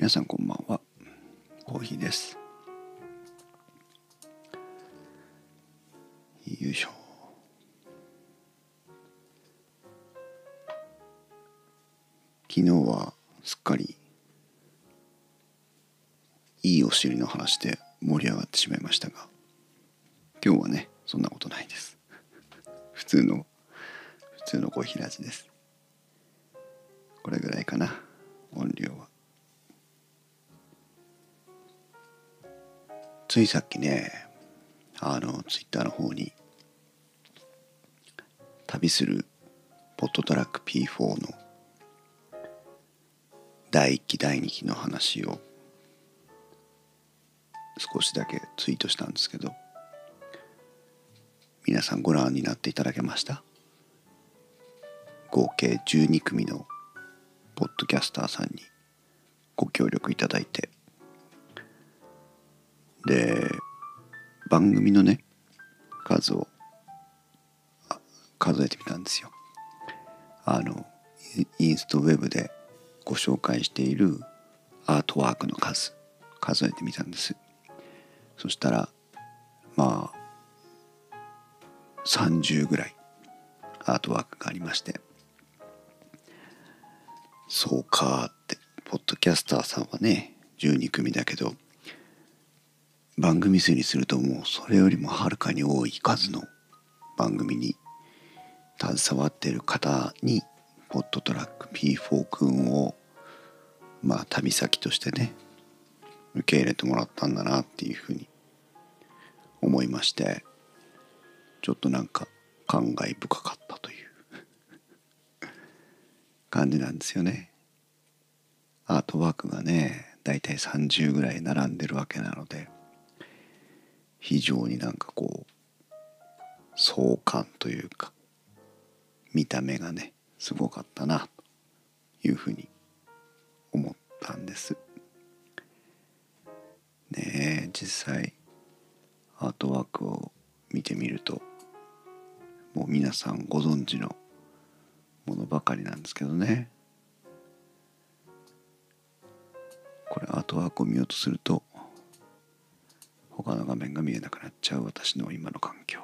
皆さんこんばんは。コーヒーです。よいしょ。昨日はすっかりいいお尻の話で盛り上がってしまいましたが今日はねそんなことないです。普通の普通のコーヒーラジです。これぐらいかな。音量は。ついさっきねあのツイッターの方に旅するポットトラック P4 の第1期第2期の話を少しだけツイートしたんですけど皆さんご覧になっていただけました？合計12組のポッドキャスターさんにご協力いただいてで番組のね数を数えてみたんですよ。あのインストウェブでご紹介しているアートワークの数数えてみたんです。そしたらまあ30ぐらいアートワークがありまして。そうかってポッドキャスターさんはね12組だけど番組数にするともうそれよりもはるかに多い数の番組に携わっている方にポットトラック P4 君をまあ旅先としてね受け入れてもらったんだなっていうふうに思いましてちょっとなんか感慨深かったという 感じなんですよね。アートワークがねだいたい30ぐらい並んでるわけなので非常になんかこう壮観というか見た目がねすごかったなというふうに思ったんです。ねえ実際アートワークを見てみるともう皆さんご存知のものばかりなんですけどね。これアートワークを見ようとすると他の画面が見えなくなっちゃう私の今の環境。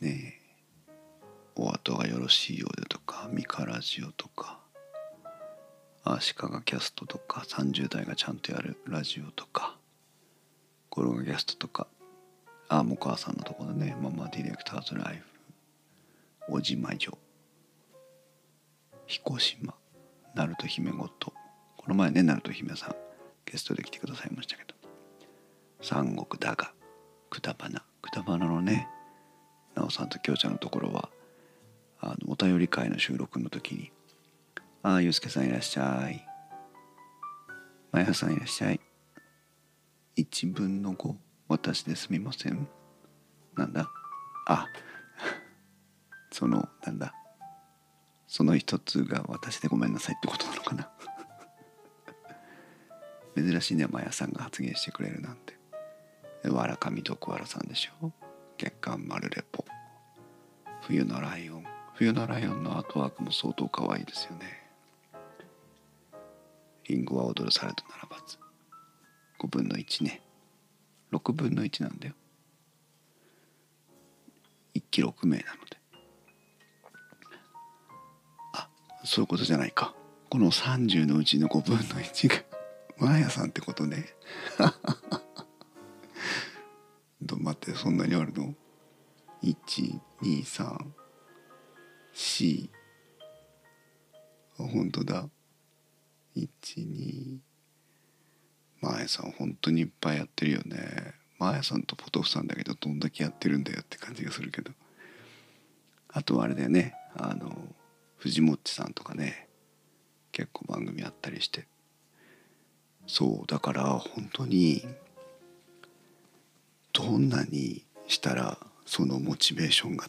ねえ。お後がよろしいようでとかミカラジオとかアシカがキャストとか30代がちゃんとやるラジオとかゴロガキャストとかあも母さんのところでねママディレクターズライフおじまじょ彦島ナルト姫ごと。この前ねナルト姫さん。ゲストで来てくださいましたけど。三国だがくだばな。くだばなのね。なおさんときょうちゃんのところはあのお便り会の収録の時に「ああゆうすけさんいらっしゃい」「まやさんいらっしゃい」「1分の5私ですみません」なんだ？あそのなんだ？その一つが私でごめんなさいってことなのかな。珍しいねマヤさんが発言してくれるなんて。わらかみとくわらさんでしょ。月刊丸レポ。冬のライオン。冬のライオンのアートワークも相当可愛いですよね。リンゴは踊るされとならばず5分の1ね。6分の1なんだよ。1期6名なので。あそういうことじゃないか。この30のうちの5分の1がマーヤさんってことね。ど待ってそんなにあるの？123 4あ本当だ。12マーヤさん本当にいっぱいやってるよね。マーヤさんとポトフさんだけどどんだけやってるんだよって感じがするけど。あとはあれだよね。あの藤もっちさんとかね。結構番組あったりして。そうだから本当にどんなにしたらそのモチベーションが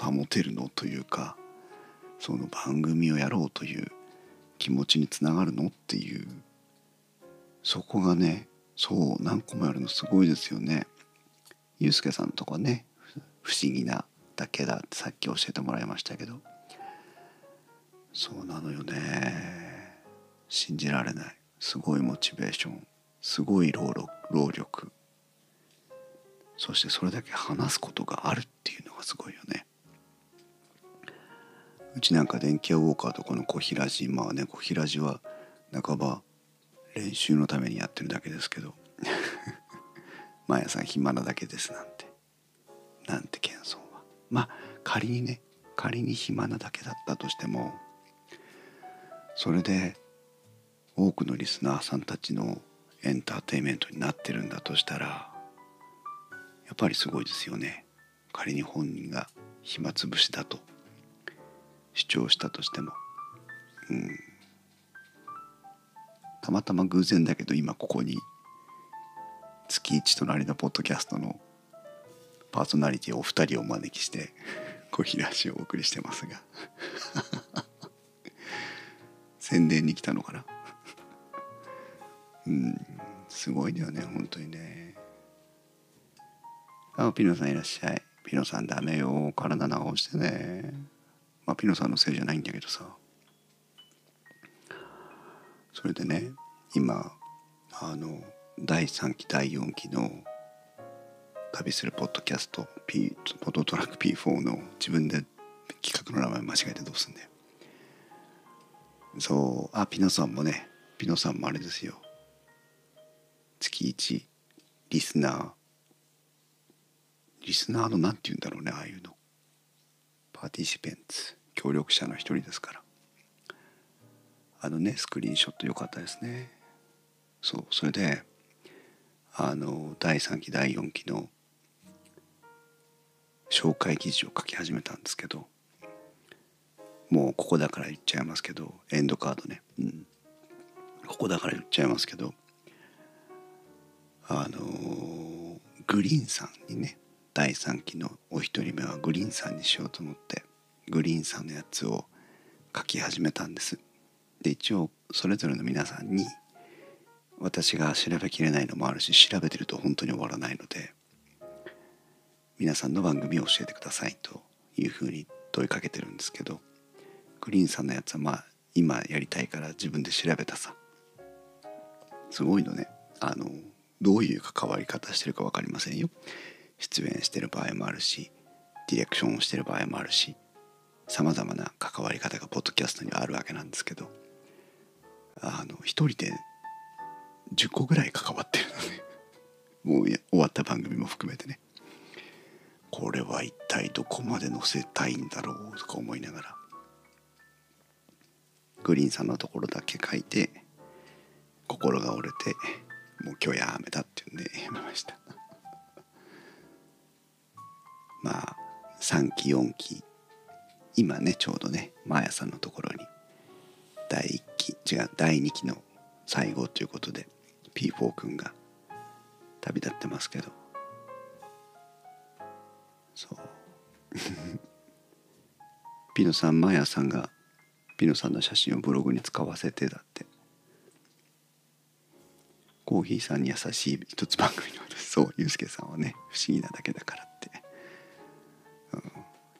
保てるのというかその番組をやろうという気持ちにつながるのっていうそこがねそう何個もあるのすごいですよね。ゆうすけさんとかね不思議なだけだってさっき教えてもらいましたけど。そうなのよね。信じられない。すごいモチベーションすごい労労力。そしてそれだけ話すことがあるっていうのがすごいよね。うちなんか電気屋ウォーカーとこの小平寺まあね小平寺は半ば練習のためにやってるだけですけど 毎朝暇なだけですなんて。なんて謙遜は。まあ仮にね仮に暇なだけだったとしてもそれで多くのリスナーさんたちのエンターテインメントになってるんだとしたらやっぱりすごいですよね。仮に本人が暇つぶしだと主張したとしても。うん。たまたま偶然だけど今ここに月一隣のポッドキャストのパーソナリティお二人をお招きして小平氏をお送りしてますが。宣伝に来たのかな？うん。すごいだよね本当にね。あピノさんいらっしゃい。ピノさんダメよ。体直してね。まあピノさんのせいじゃないんだけどさ。それでね今あの第3期第4期の旅するポッドキャスト、P、ポッドトラック P4 の自分で企画の名前間違えてどうすんだよ。そう。あピノさんもね。ピノさんもあれですよ。月1リスナー。リスナーの何て言うんだろうねああいうの。パーティシペンツ。協力者の一人ですから。あのねスクリーンショット良かったですね。そうそれであの第3期第4期の紹介記事を書き始めたんですけどもうここだから言っちゃいますけどエンドカードね、うん、ここだから言っちゃいますけどあのグリーンさんにね第3期のお一人目はグリーンさんにしようと思ってグリーンさんのやつを書き始めたんです。で一応それぞれの皆さんに私が調べきれないのもあるし調べてると本当に終わらないので皆さんの番組を教えてくださいというふうに問いかけてるんですけどグリーンさんのやつはまあ今やりたいから自分で調べたさ。すごいのね。あのどういう関わり方してるか分かりませんよ。出演してる場合もあるしディレクションをしてる場合もあるしさまざまな関わり方がポッドキャストにはあるわけなんですけどあの一人で10個ぐらい関わってるのね。もう終わった番組も含めてね。これは一体どこまで載せたいんだろうとか思いながら。グリーンさんのところだけ書いて心が折れてもう今日やめたっていうんでやめました。まあ3期4期今ねちょうどねマーヤさんのところに第1期違う第2期の最後ということで P4 君が旅立ってますけど。そう。ピノさんマヤさんがピノさんの写真をブログに使わせてだって。コーヒーさんに優しい一つ番組の私そうユースケさんはね不思議なだけだからって、うん、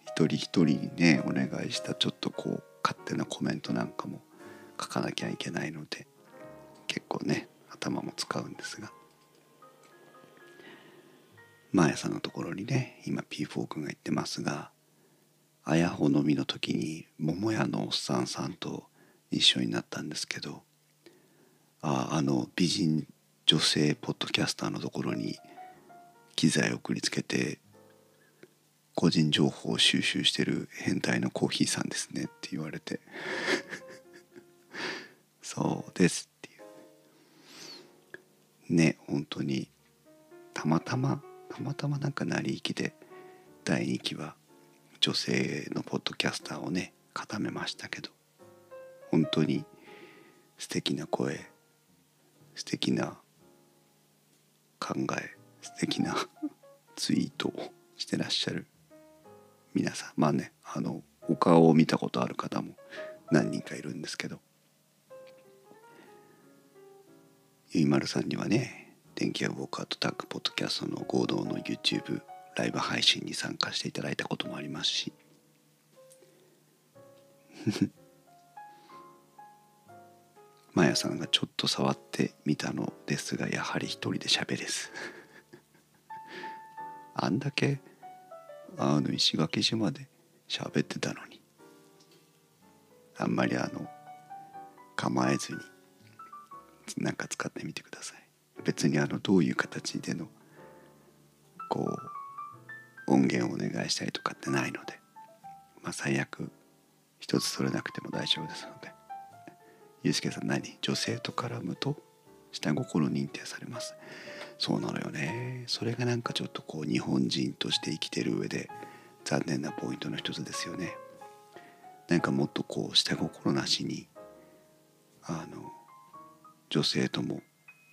一人一人にねお願いしたちょっとこう勝手なコメントなんかも書かなきゃいけないので結構ね頭も使うんですが。マーヤさんのところにね今 P4 君が言ってますがあやほ飲みの時に桃屋のおっさんさんと一緒になったんですけどああの美人女性ポッドキャスターのところに機材を送りつけて個人情報を収集してる変態のコーヒーさんですねって言われて。そうですっていう。ね本当にたまたまたまたまなんか成り行きで第2期は女性のポッドキャスターをね固めましたけど。本当に素敵な声素敵な考え素敵な ツイートをしてらっしゃる皆さん。まあねあのお顔を見たことある方も何人かいるんですけど。ゆいまるさんにはね電気屋ウォーカーとタッグポッドキャストの合同の YouTube ライブ配信に参加していただいたこともありますし。マヤさんがちょっと触ってみたのですがやはり一人で喋れず。あんだけあの石垣島で喋ってたのに。あんまりあの構えずになんか使ってみてください。別にあのどういう形でのこう音源をお願いしたりとかってないので。まあ最悪一つ取れなくても大丈夫ですので。ゆうすけさん何？女性と絡むと？下心認定されます。そうなのよね。それがなんかちょっとこう日本人として生きてる上で残念なポイントの一つですよね。なんかもっとこう下心なしにあの女性とも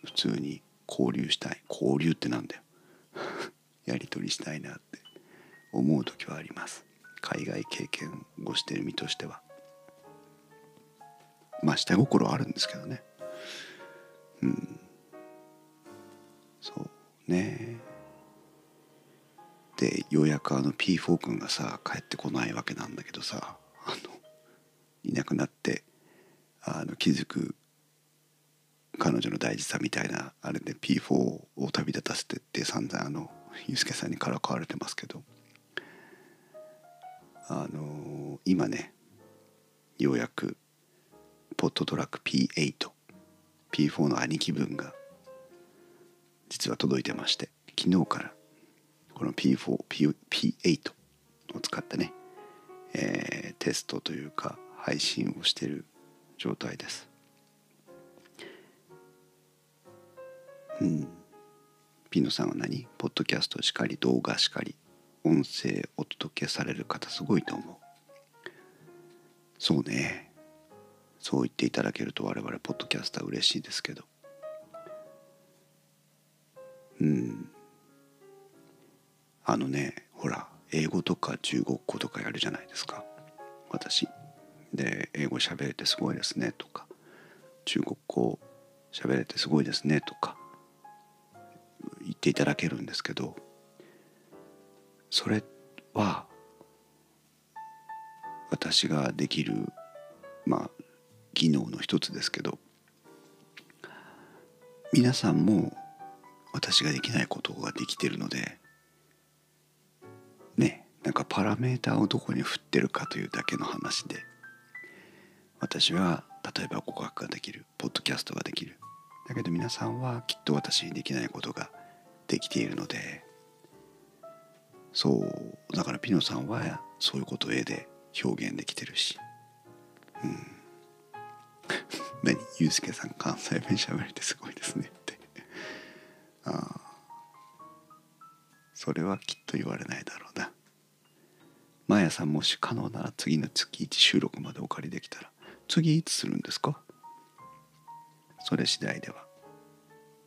普通に交流したい。交流ってなんだよ。やり取りしたいなって思う時はあります。海外経験をしてる身としては。まあ下心あるんですけどね。うん。そうね。でようやくあの P4 君がさ帰ってこないわけなんだけどさあのいなくなってあの気づく彼女の大事さみたいなあれで P4 を旅立たせてって散々あのユースケさんにからかわれてますけど。あの今ねようやくポットトラック P8 P4 の兄貴分が実は届いてまして昨日からこの P4、P、8を使ってね、えー、テストというか配信をしている状態です。うん。ピノさんは何？ポッドキャストしかり動画しかり音声お届けされる方すごいと思う。そうね。そう言っていただけると我々ポッドキャスター嬉しいですけど。うん。あのねほら英語とか中国語とかやるじゃないですか。私。で英語喋れてすごいですねとか。中国語喋れてすごいですねとか。言っていただけるんですけど。それは私ができるまあ技能の一つですけど皆さんも私ができないことができてるのでねなんかパラメーターをどこに振ってるかというだけの話で私は例えば語学ができるポッドキャストができる。だけど皆さんはきっと私にできないことができているのでそうだからピノさんはそういうことを絵で表現できてるしうん。何？ユうスケさん関西弁しゃべれてすごいですねって。ああそれはきっと言われないだろうな。マヤさんもし可能なら次の月1収録までお借りできたら次いつするんですか？それ次第では。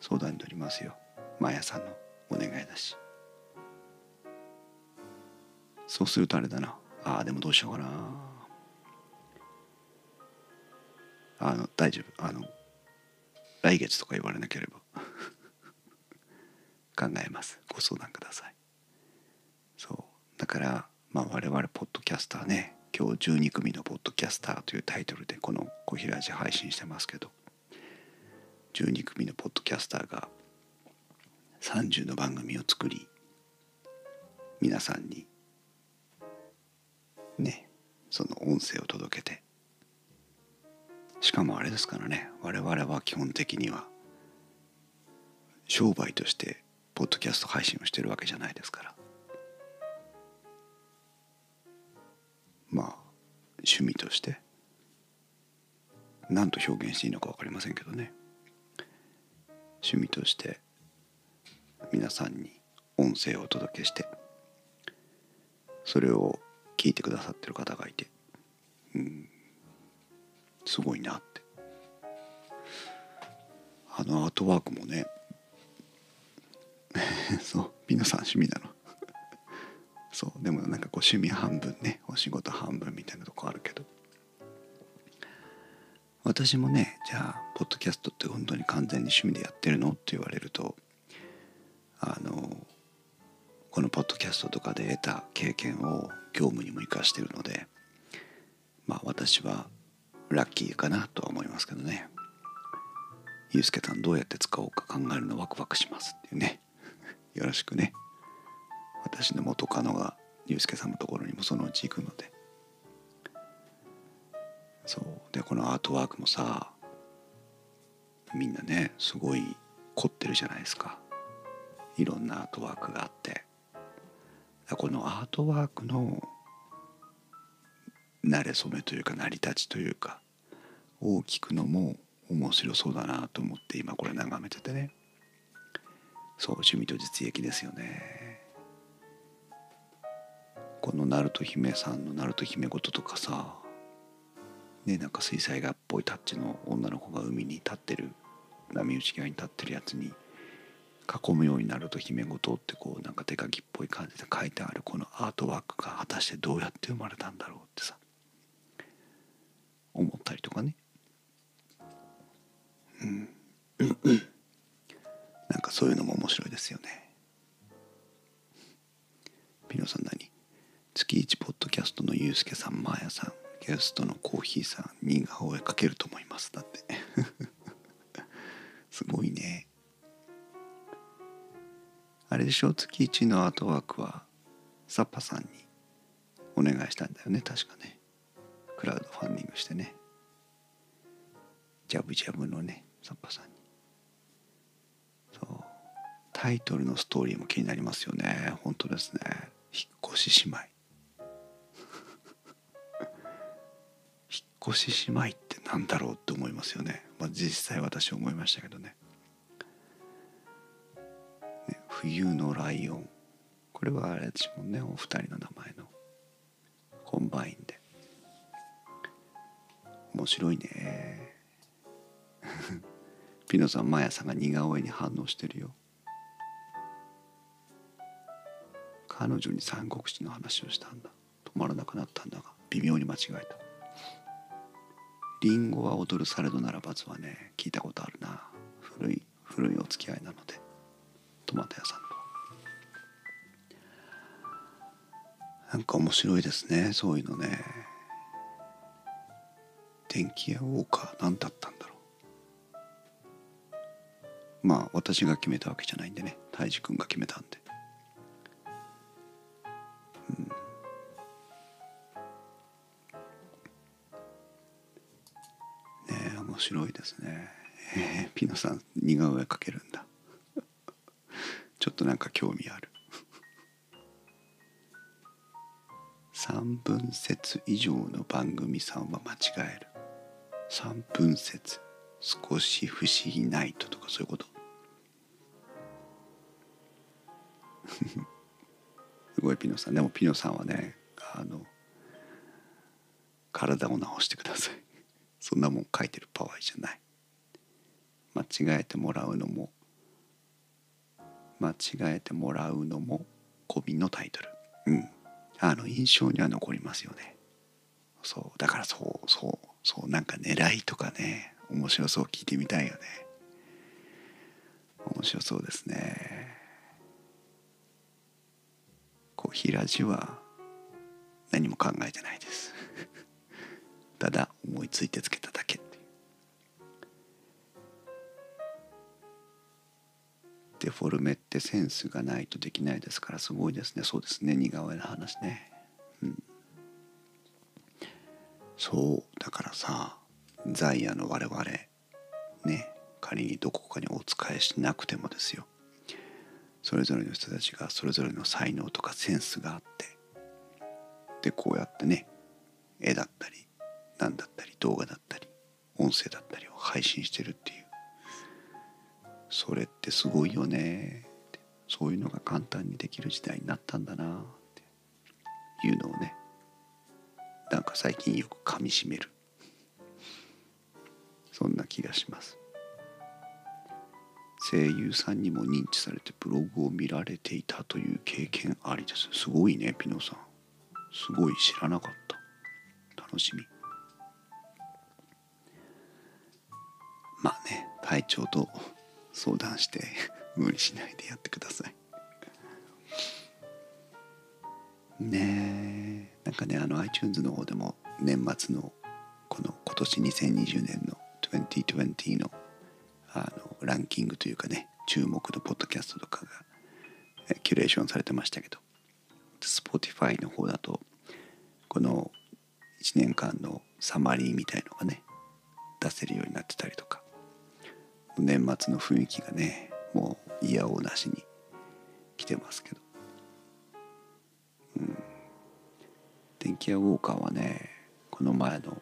相談に乗りますよ。マヤさんのお願いだし。そうするとあれだな。ああでもどうしようかな。あの大丈夫。あの来月とか言われなければ。考えます。ご相談ください。そう。だからまあ我々ポッドキャスターね。今日12組のポッドキャスターというタイトルでこの「小平寺」配信してますけど。12組のポッドキャスターが30の番組を作り皆さんにねその音声を届けてしかもあれですからね。我々は基本的には商売としてポッドキャスト配信をしてるわけじゃないですから。まあ趣味として何と表現していいのか分かりませんけどね。趣味として皆さんに音声をお届けしてそれを聞いてくださってる方がいて。うん。すごいなって。あのアートワークもね。そう皆さん趣味な。のそうでもなんかこう趣味半分ね。お仕事半分みたいなとこあるけど。私もねじゃあポッドキャストって本当に完全に趣味でやってるのって言われるとあのこのポッドキャストとかで得た経験を業務にも生かしてるのでまあ私はラッキーかなとは思いますけどね。ゆうすけさんどうやって使おうか考えるのワクワクしますっていうね。よろしくね。私の元カノがゆうすけさんのところにもそのうち行くので。そう。でこのアートワークもさみんなねすごい凝ってるじゃないですか。いろんなアートワークがあって。このアートワークの慣れ初めというか成り立ちというかを聞くのも面白そうだなと思って今これ眺めててね。そう趣味と実益ですよね。この鳴門姫さんの鳴門姫事とかさねなんか水彩画っぽいタッチの女の子が海に立ってる波打ち際に立ってるやつに囲むようになると姫事ってこうなんか手書きっぽい感じで書いてあるこのアートワークが果たしてどうやって生まれたんだろうかね。うん。なんかそういうのも面白いですよね。ピノさん何？月一ポッドキャストのゆうすけさんまーやさん。ゲストのコーヒーさん。似顔絵描けると思います。だって。すごいね。あれでしょ？月一のアートワークはサッパさんにお願いしたんだよね。確かね。クラウドファンディングしてね。ジャブジャブのねサッパさんに。そう。タイトルのストーリーも気になりますよね。本当ですね。引っ越し姉妹 引っ越し姉妹ってなんだろうって思いますよね、まあ、実際私思いましたけどね。ね冬のライオン。これはあれですもんね。お二人の名前の。コンバインで。面白いね。ピノさんマヤさんが似顔絵に反応してるよ。彼女に三国志の話をしたんだ。止まらなくなったんだが微妙に間違えた。リンゴは踊るされどならばずはね聞いたことあるな。古い古いお付き合いなのでトマト屋さんと。なんか面白いですねそういうのね。電気屋ウォーカー何だったんだ？まあ私が決めたわけじゃないんでね。泰治君が決めたんで。うん。ねえ面白いですね。えー、ピノさん似顔絵描けるんだ。ちょっとなんか興味ある。3分節以上の番組さんは間違える。3分節。少し不思議ナイトとかそういうこと？すごいピノさん。でもピノさんはねあの体を治してください。そんなもん書いてるパワーじゃない。間違えてもらうのも間違えてもらうのも込みのタイトル。うん。あの印象には残りますよね。そう。だからそうそうそうなんか狙いとかね面白そう聞いてみたいよね。面白そうですね。コーヒーラジは何も考えてないです。ただ思いついてつけただけデフォルメってセンスがないとできないですからすごいですね。そうですね。似顔絵の話ね。うん。そう。だからさザイヤの我々ね仮にどこかにお仕えしなくてもですよ。それぞれの人たちがそれぞれの才能とかセンスがあってでこうやってね絵だったり何だったり動画だったり音声だったりを配信してるっていう。それってすごいよね。そういうのが簡単にできる時代になったんだな。っていうのをねなんか最近よくかみしめる。そんな気がします。声優さんにも認知されてブログを見られていたという経験ありです。すごいねピノさん。すごい知らなかった。楽しみ。まあね体調と相談して無理しないでやってください。ねえなんかねあの iTunes の方でも年末のこの今年2020年の2020のあのランキングというかね注目のポッドキャストとかがキュレーションされてましたけど Spotify の方だとこの1年間のサマリーみたいのがね出せるようになってたりとか年末の雰囲気がねもう嫌おなしに来てますけど。うん。電気屋ウォーカーはねこの前の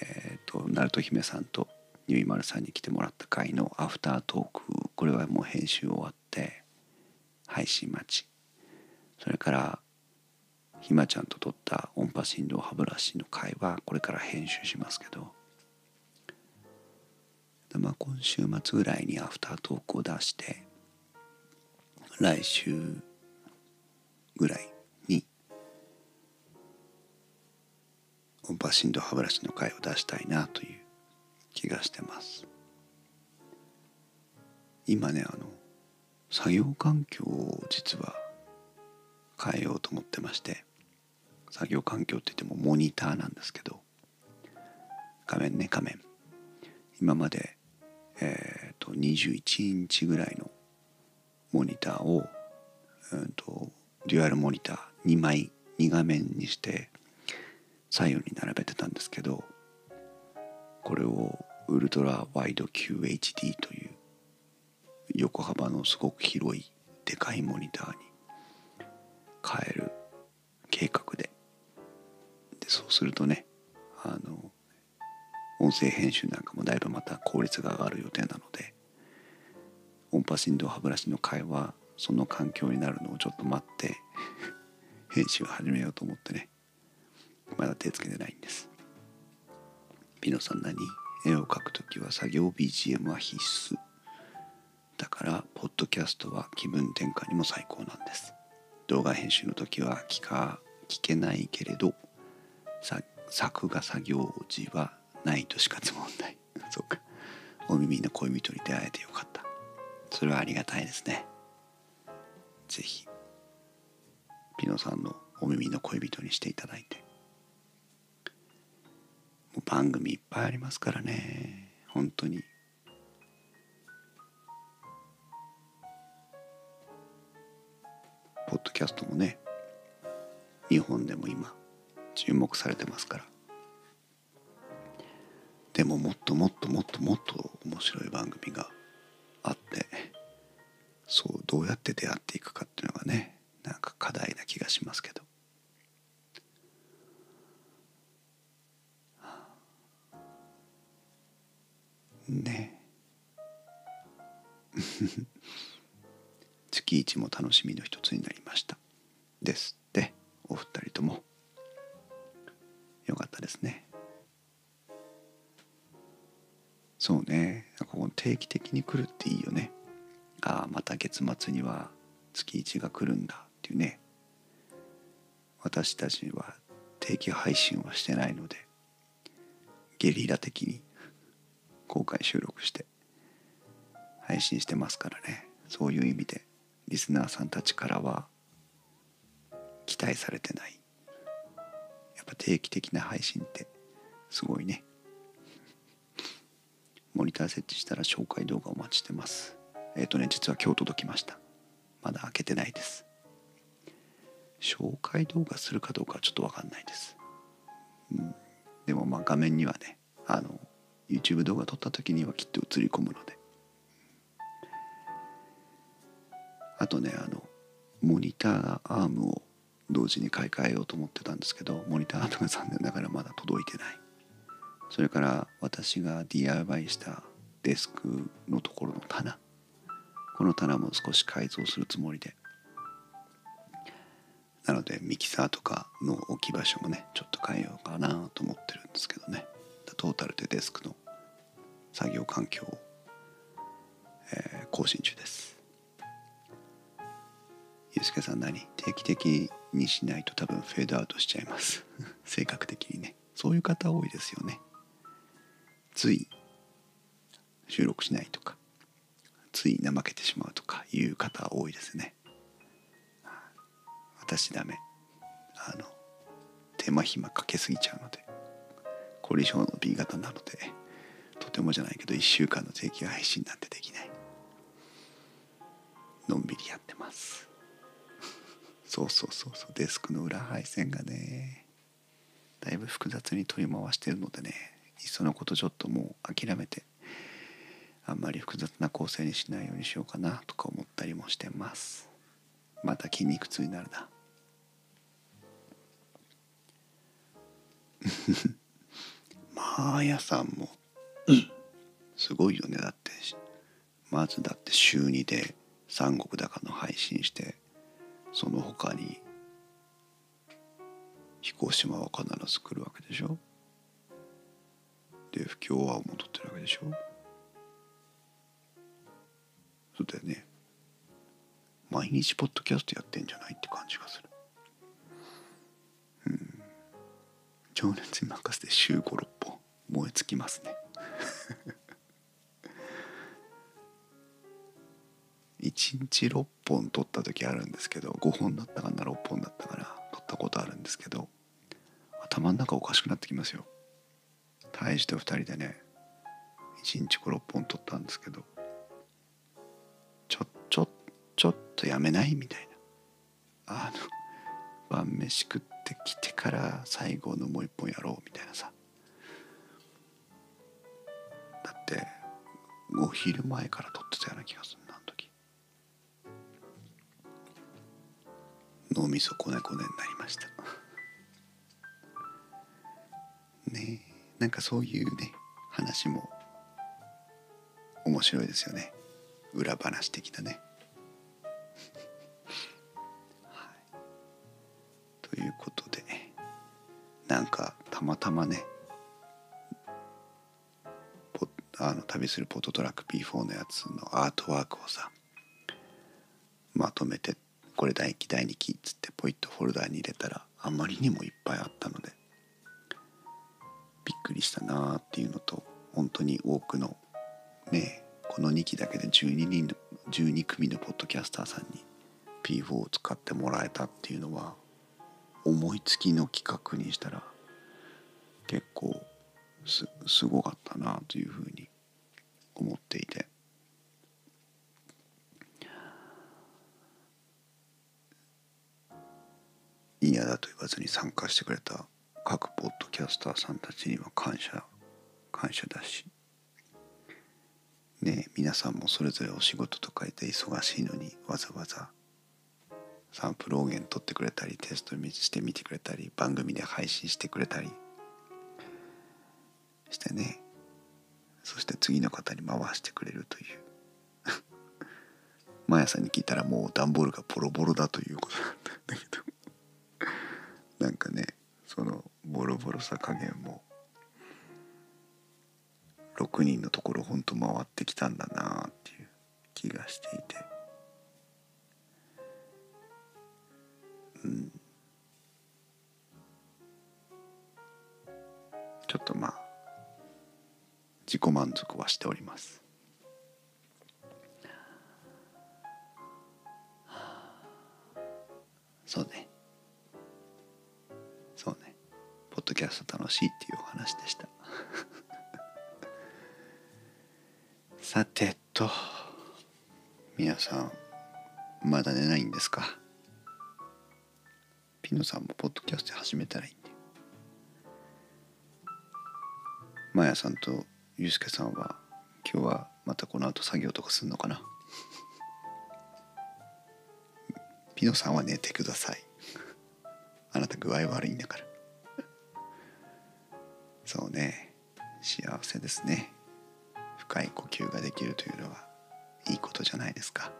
えっ、ー、と鳴門姫さんとゆいまるさんに来てもらった回のアフタートークこれはもう編集終わって配信待ち。それからひまちゃんと撮った音波振動歯ブラシの回はこれから編集しますけど、まあ、今週末ぐらいにアフタートークを出して来週ぐらい音波振動歯ブラシの回を出したいなという気がしてます。今ねあの作業環境を実は変えようと思ってまして作業環境って言ってもモニターなんですけど画面ね画面。今までえっ、ー、と21インチぐらいのモニターを、うんと、デュアルモニター2枚2画面にして左右に並べてたんですけどこれをウルトラワイド QHD という横幅のすごく広いでかいモニターに変える計画ででそうするとねあの音声編集なんかもだいぶまた効率が上がる予定なので音波振動歯ブラシの会話その環境になるのをちょっと待って編集を始めようと思ってねまだ手つけてないんです。ピノさん何？絵を描く時は作業 BGM は必須。だからポッドキャストは気分転換にも最高なんです。動画編集の時は聞か聞けないけれど作画作業時はないと死活問題そうか。お耳の恋人に出会えてよかった。それはありがたいですね。是非ピノさんのお耳の恋人にしていただいて。番組いっぱいありますからね。本当に。ポッドキャストもね日本でも今注目されてますから。でももっともっともっともっと面白い番組があってそうどうやって出会っていくかっていうのがねなんか課題な気がしますけど。ね。月一も楽しみの一つになりました。ですって。お二人とも。よかったですね。そうね。なんかこ定期的に来るっていいよね。ああまた月末には月1が来るんだっていうね。私たちは定期配信はしてないのでゲリラ的に公開収録して配信してますからね。そういう意味でリスナーさんたちからは期待されてない。やっぱ定期的な配信ってすごいね。モニター設置したら紹介動画お待ちしてます。えっ、ー、とね実は今日届きました。まだ開けてないです。紹介動画するかどうかはちょっと分かんないです、うん、でもまあ画面にはねあの YouTube 動画撮った時にはきっと映り込むので。あとねあのモニターアームを同時に買い替えようと思ってたんですけどモニターアームが残念ながらまだ届いてない。それから私が DIY したデスクのところの棚。この棚も少し改造するつもりで。なのでミキサーとかの置き場所もねちょっと変えようかなと思ってるんですけどね。トータルでデスクの作業環境を、えー、更新中です。ゆうすけさん何？定期的にしないと多分フェードアウトしちゃいます。性格的にね。そういう方多いですよね。つい収録しないとかつい怠けてしまうとかいう方多いですね。私ダメ。あの手間暇かけすぎちゃうので。凝り性の B 型なのでとてもじゃないけど1週間の定期配信なんてできない。のんびりやってます。そうそうそうそう。デスクの裏配線がねだいぶ複雑に取り回してるのでねいっそのことちょっともう諦めてあんまり複雑な構成にしないようにしようかなとか思ったりもしてます。また筋肉痛になるな。マ ーヤさんも。すごいよね。だってまずだって週2で三国高の配信してその他に飛行島は必ず来るわけでしょ。で不協和を戻ってるわけでしょ。そうだよね毎日ポッドキャストやってんじゃないって感じがする。うん。情熱に任せて週56本燃え尽きますね。1日6本撮った時あるんですけど5本だったかな6本だったかな撮ったことあるんですけど頭の中おかしくなってきますよ。大して2人でね1日56本撮ったんですけどちょちょちょっとやめないみたいな。あの晩飯食ってきてから最後のもう一本やろうみたいなさ。ってお昼前から撮ってたような気がするなあの時。脳みそこねこねになりました。ねえなんかそういうね話も面白いですよね。裏話的なね。はい、ということでなんかたまたまねあの旅するポットトラック P4 のやつのアートワークをさまとめてこれ第1期第2期っつってポイッとフォルダーに入れたらあまりにもいっぱいあったのでびっくりしたなっていうのと本当に多くのねこの2期だけで12人の12組のポッドキャスターさんに P4 を使ってもらえたっていうのは思いつきの企画にしたら結構すすごかったなというふうに思っていて。嫌だと言わずに参加してくれた各ポッドキャスターさんたちには感謝感謝だし。ね皆さんもそれぞれお仕事とかいて忙しいのにわざわざサンプル音源取ってくれたりテストしてみてくれたり番組で配信してくれたり。してね。そして次の方に回してくれるという。マヤさんに聞いたらもう段ボールがボロボロだということなんだけど。なんかねそのボロボロさ加減も。6人のところほんと回ってきたんだなっていう気がしていて。満足はしております。そうね。そうね。ポッドキャスト楽しいっていうお話でした。さてと皆さんまだ寝ないんですか？ピノさんもポッドキャスト始めたらいいんで。マヤさんとユうスケさんは今日はまたこの後作業とかするのかな？ピノさんは寝てください。あなた具合悪いんだから。そうね。幸せですね。深い呼吸ができるというのはいいことじゃないですか。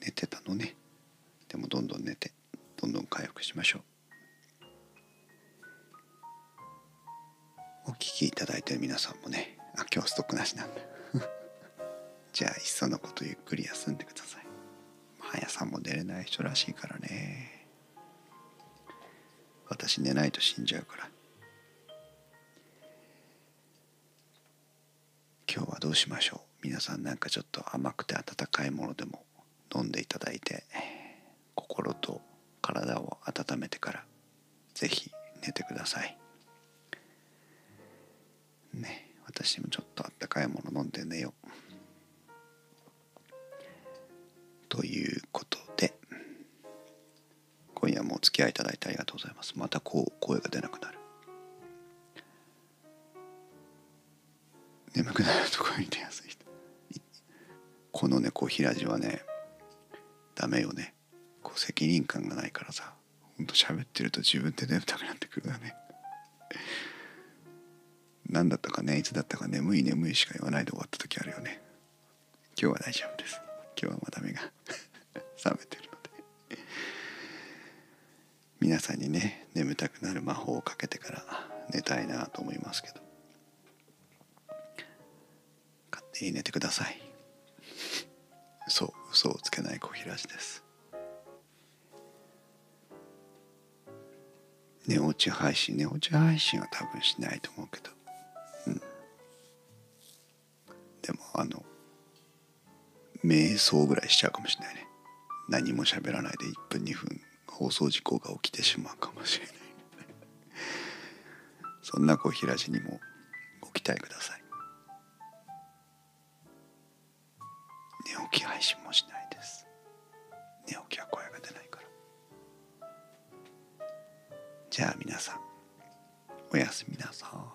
寝てたのね。でもどんどん寝てどんどん回復しましょう。聞きいただいてる皆さんもねあ今日ストックなしなんだ。じゃあいっそのことゆっくり休んでください。マヤさんも寝れない人らしいからね。私寝ないと死んじゃうから。今日はどうしましょう。皆さんなんかちょっと甘くて温かいものでも飲んでいただいて心と体を温めてからぜひ寝てください。ね私もちょっとあったかいもの飲んで寝よう。ということで今夜もお付き合いいただいてありがとうございます。またこう声が出なくなる。眠くなるところに出やすい人。このねこう平地はねダメよね。こう責任感がないからさ。ほんと喋ってると自分で眠たくなってくるよね。何だったかねいつだったか眠い眠いしか言わないで終わった時あるよね。今日は大丈夫です。今日はまだ目が 覚めてるので。皆さんにね眠たくなる魔法をかけてから寝たいなと思いますけど。勝手に寝てください。そう嘘をつけない小平寺です。寝落ち配信寝落ち配信は多分しないと思うけど。でもあの瞑想ぐらいしちゃうかもしれないね。何も喋らないで1分2分放送事故が起きてしまうかもしれない。そんな小平寺にもご期待ください。寝起き配信もしないです。寝起きは声が出ないから。じゃあ皆さんおやすみなさい。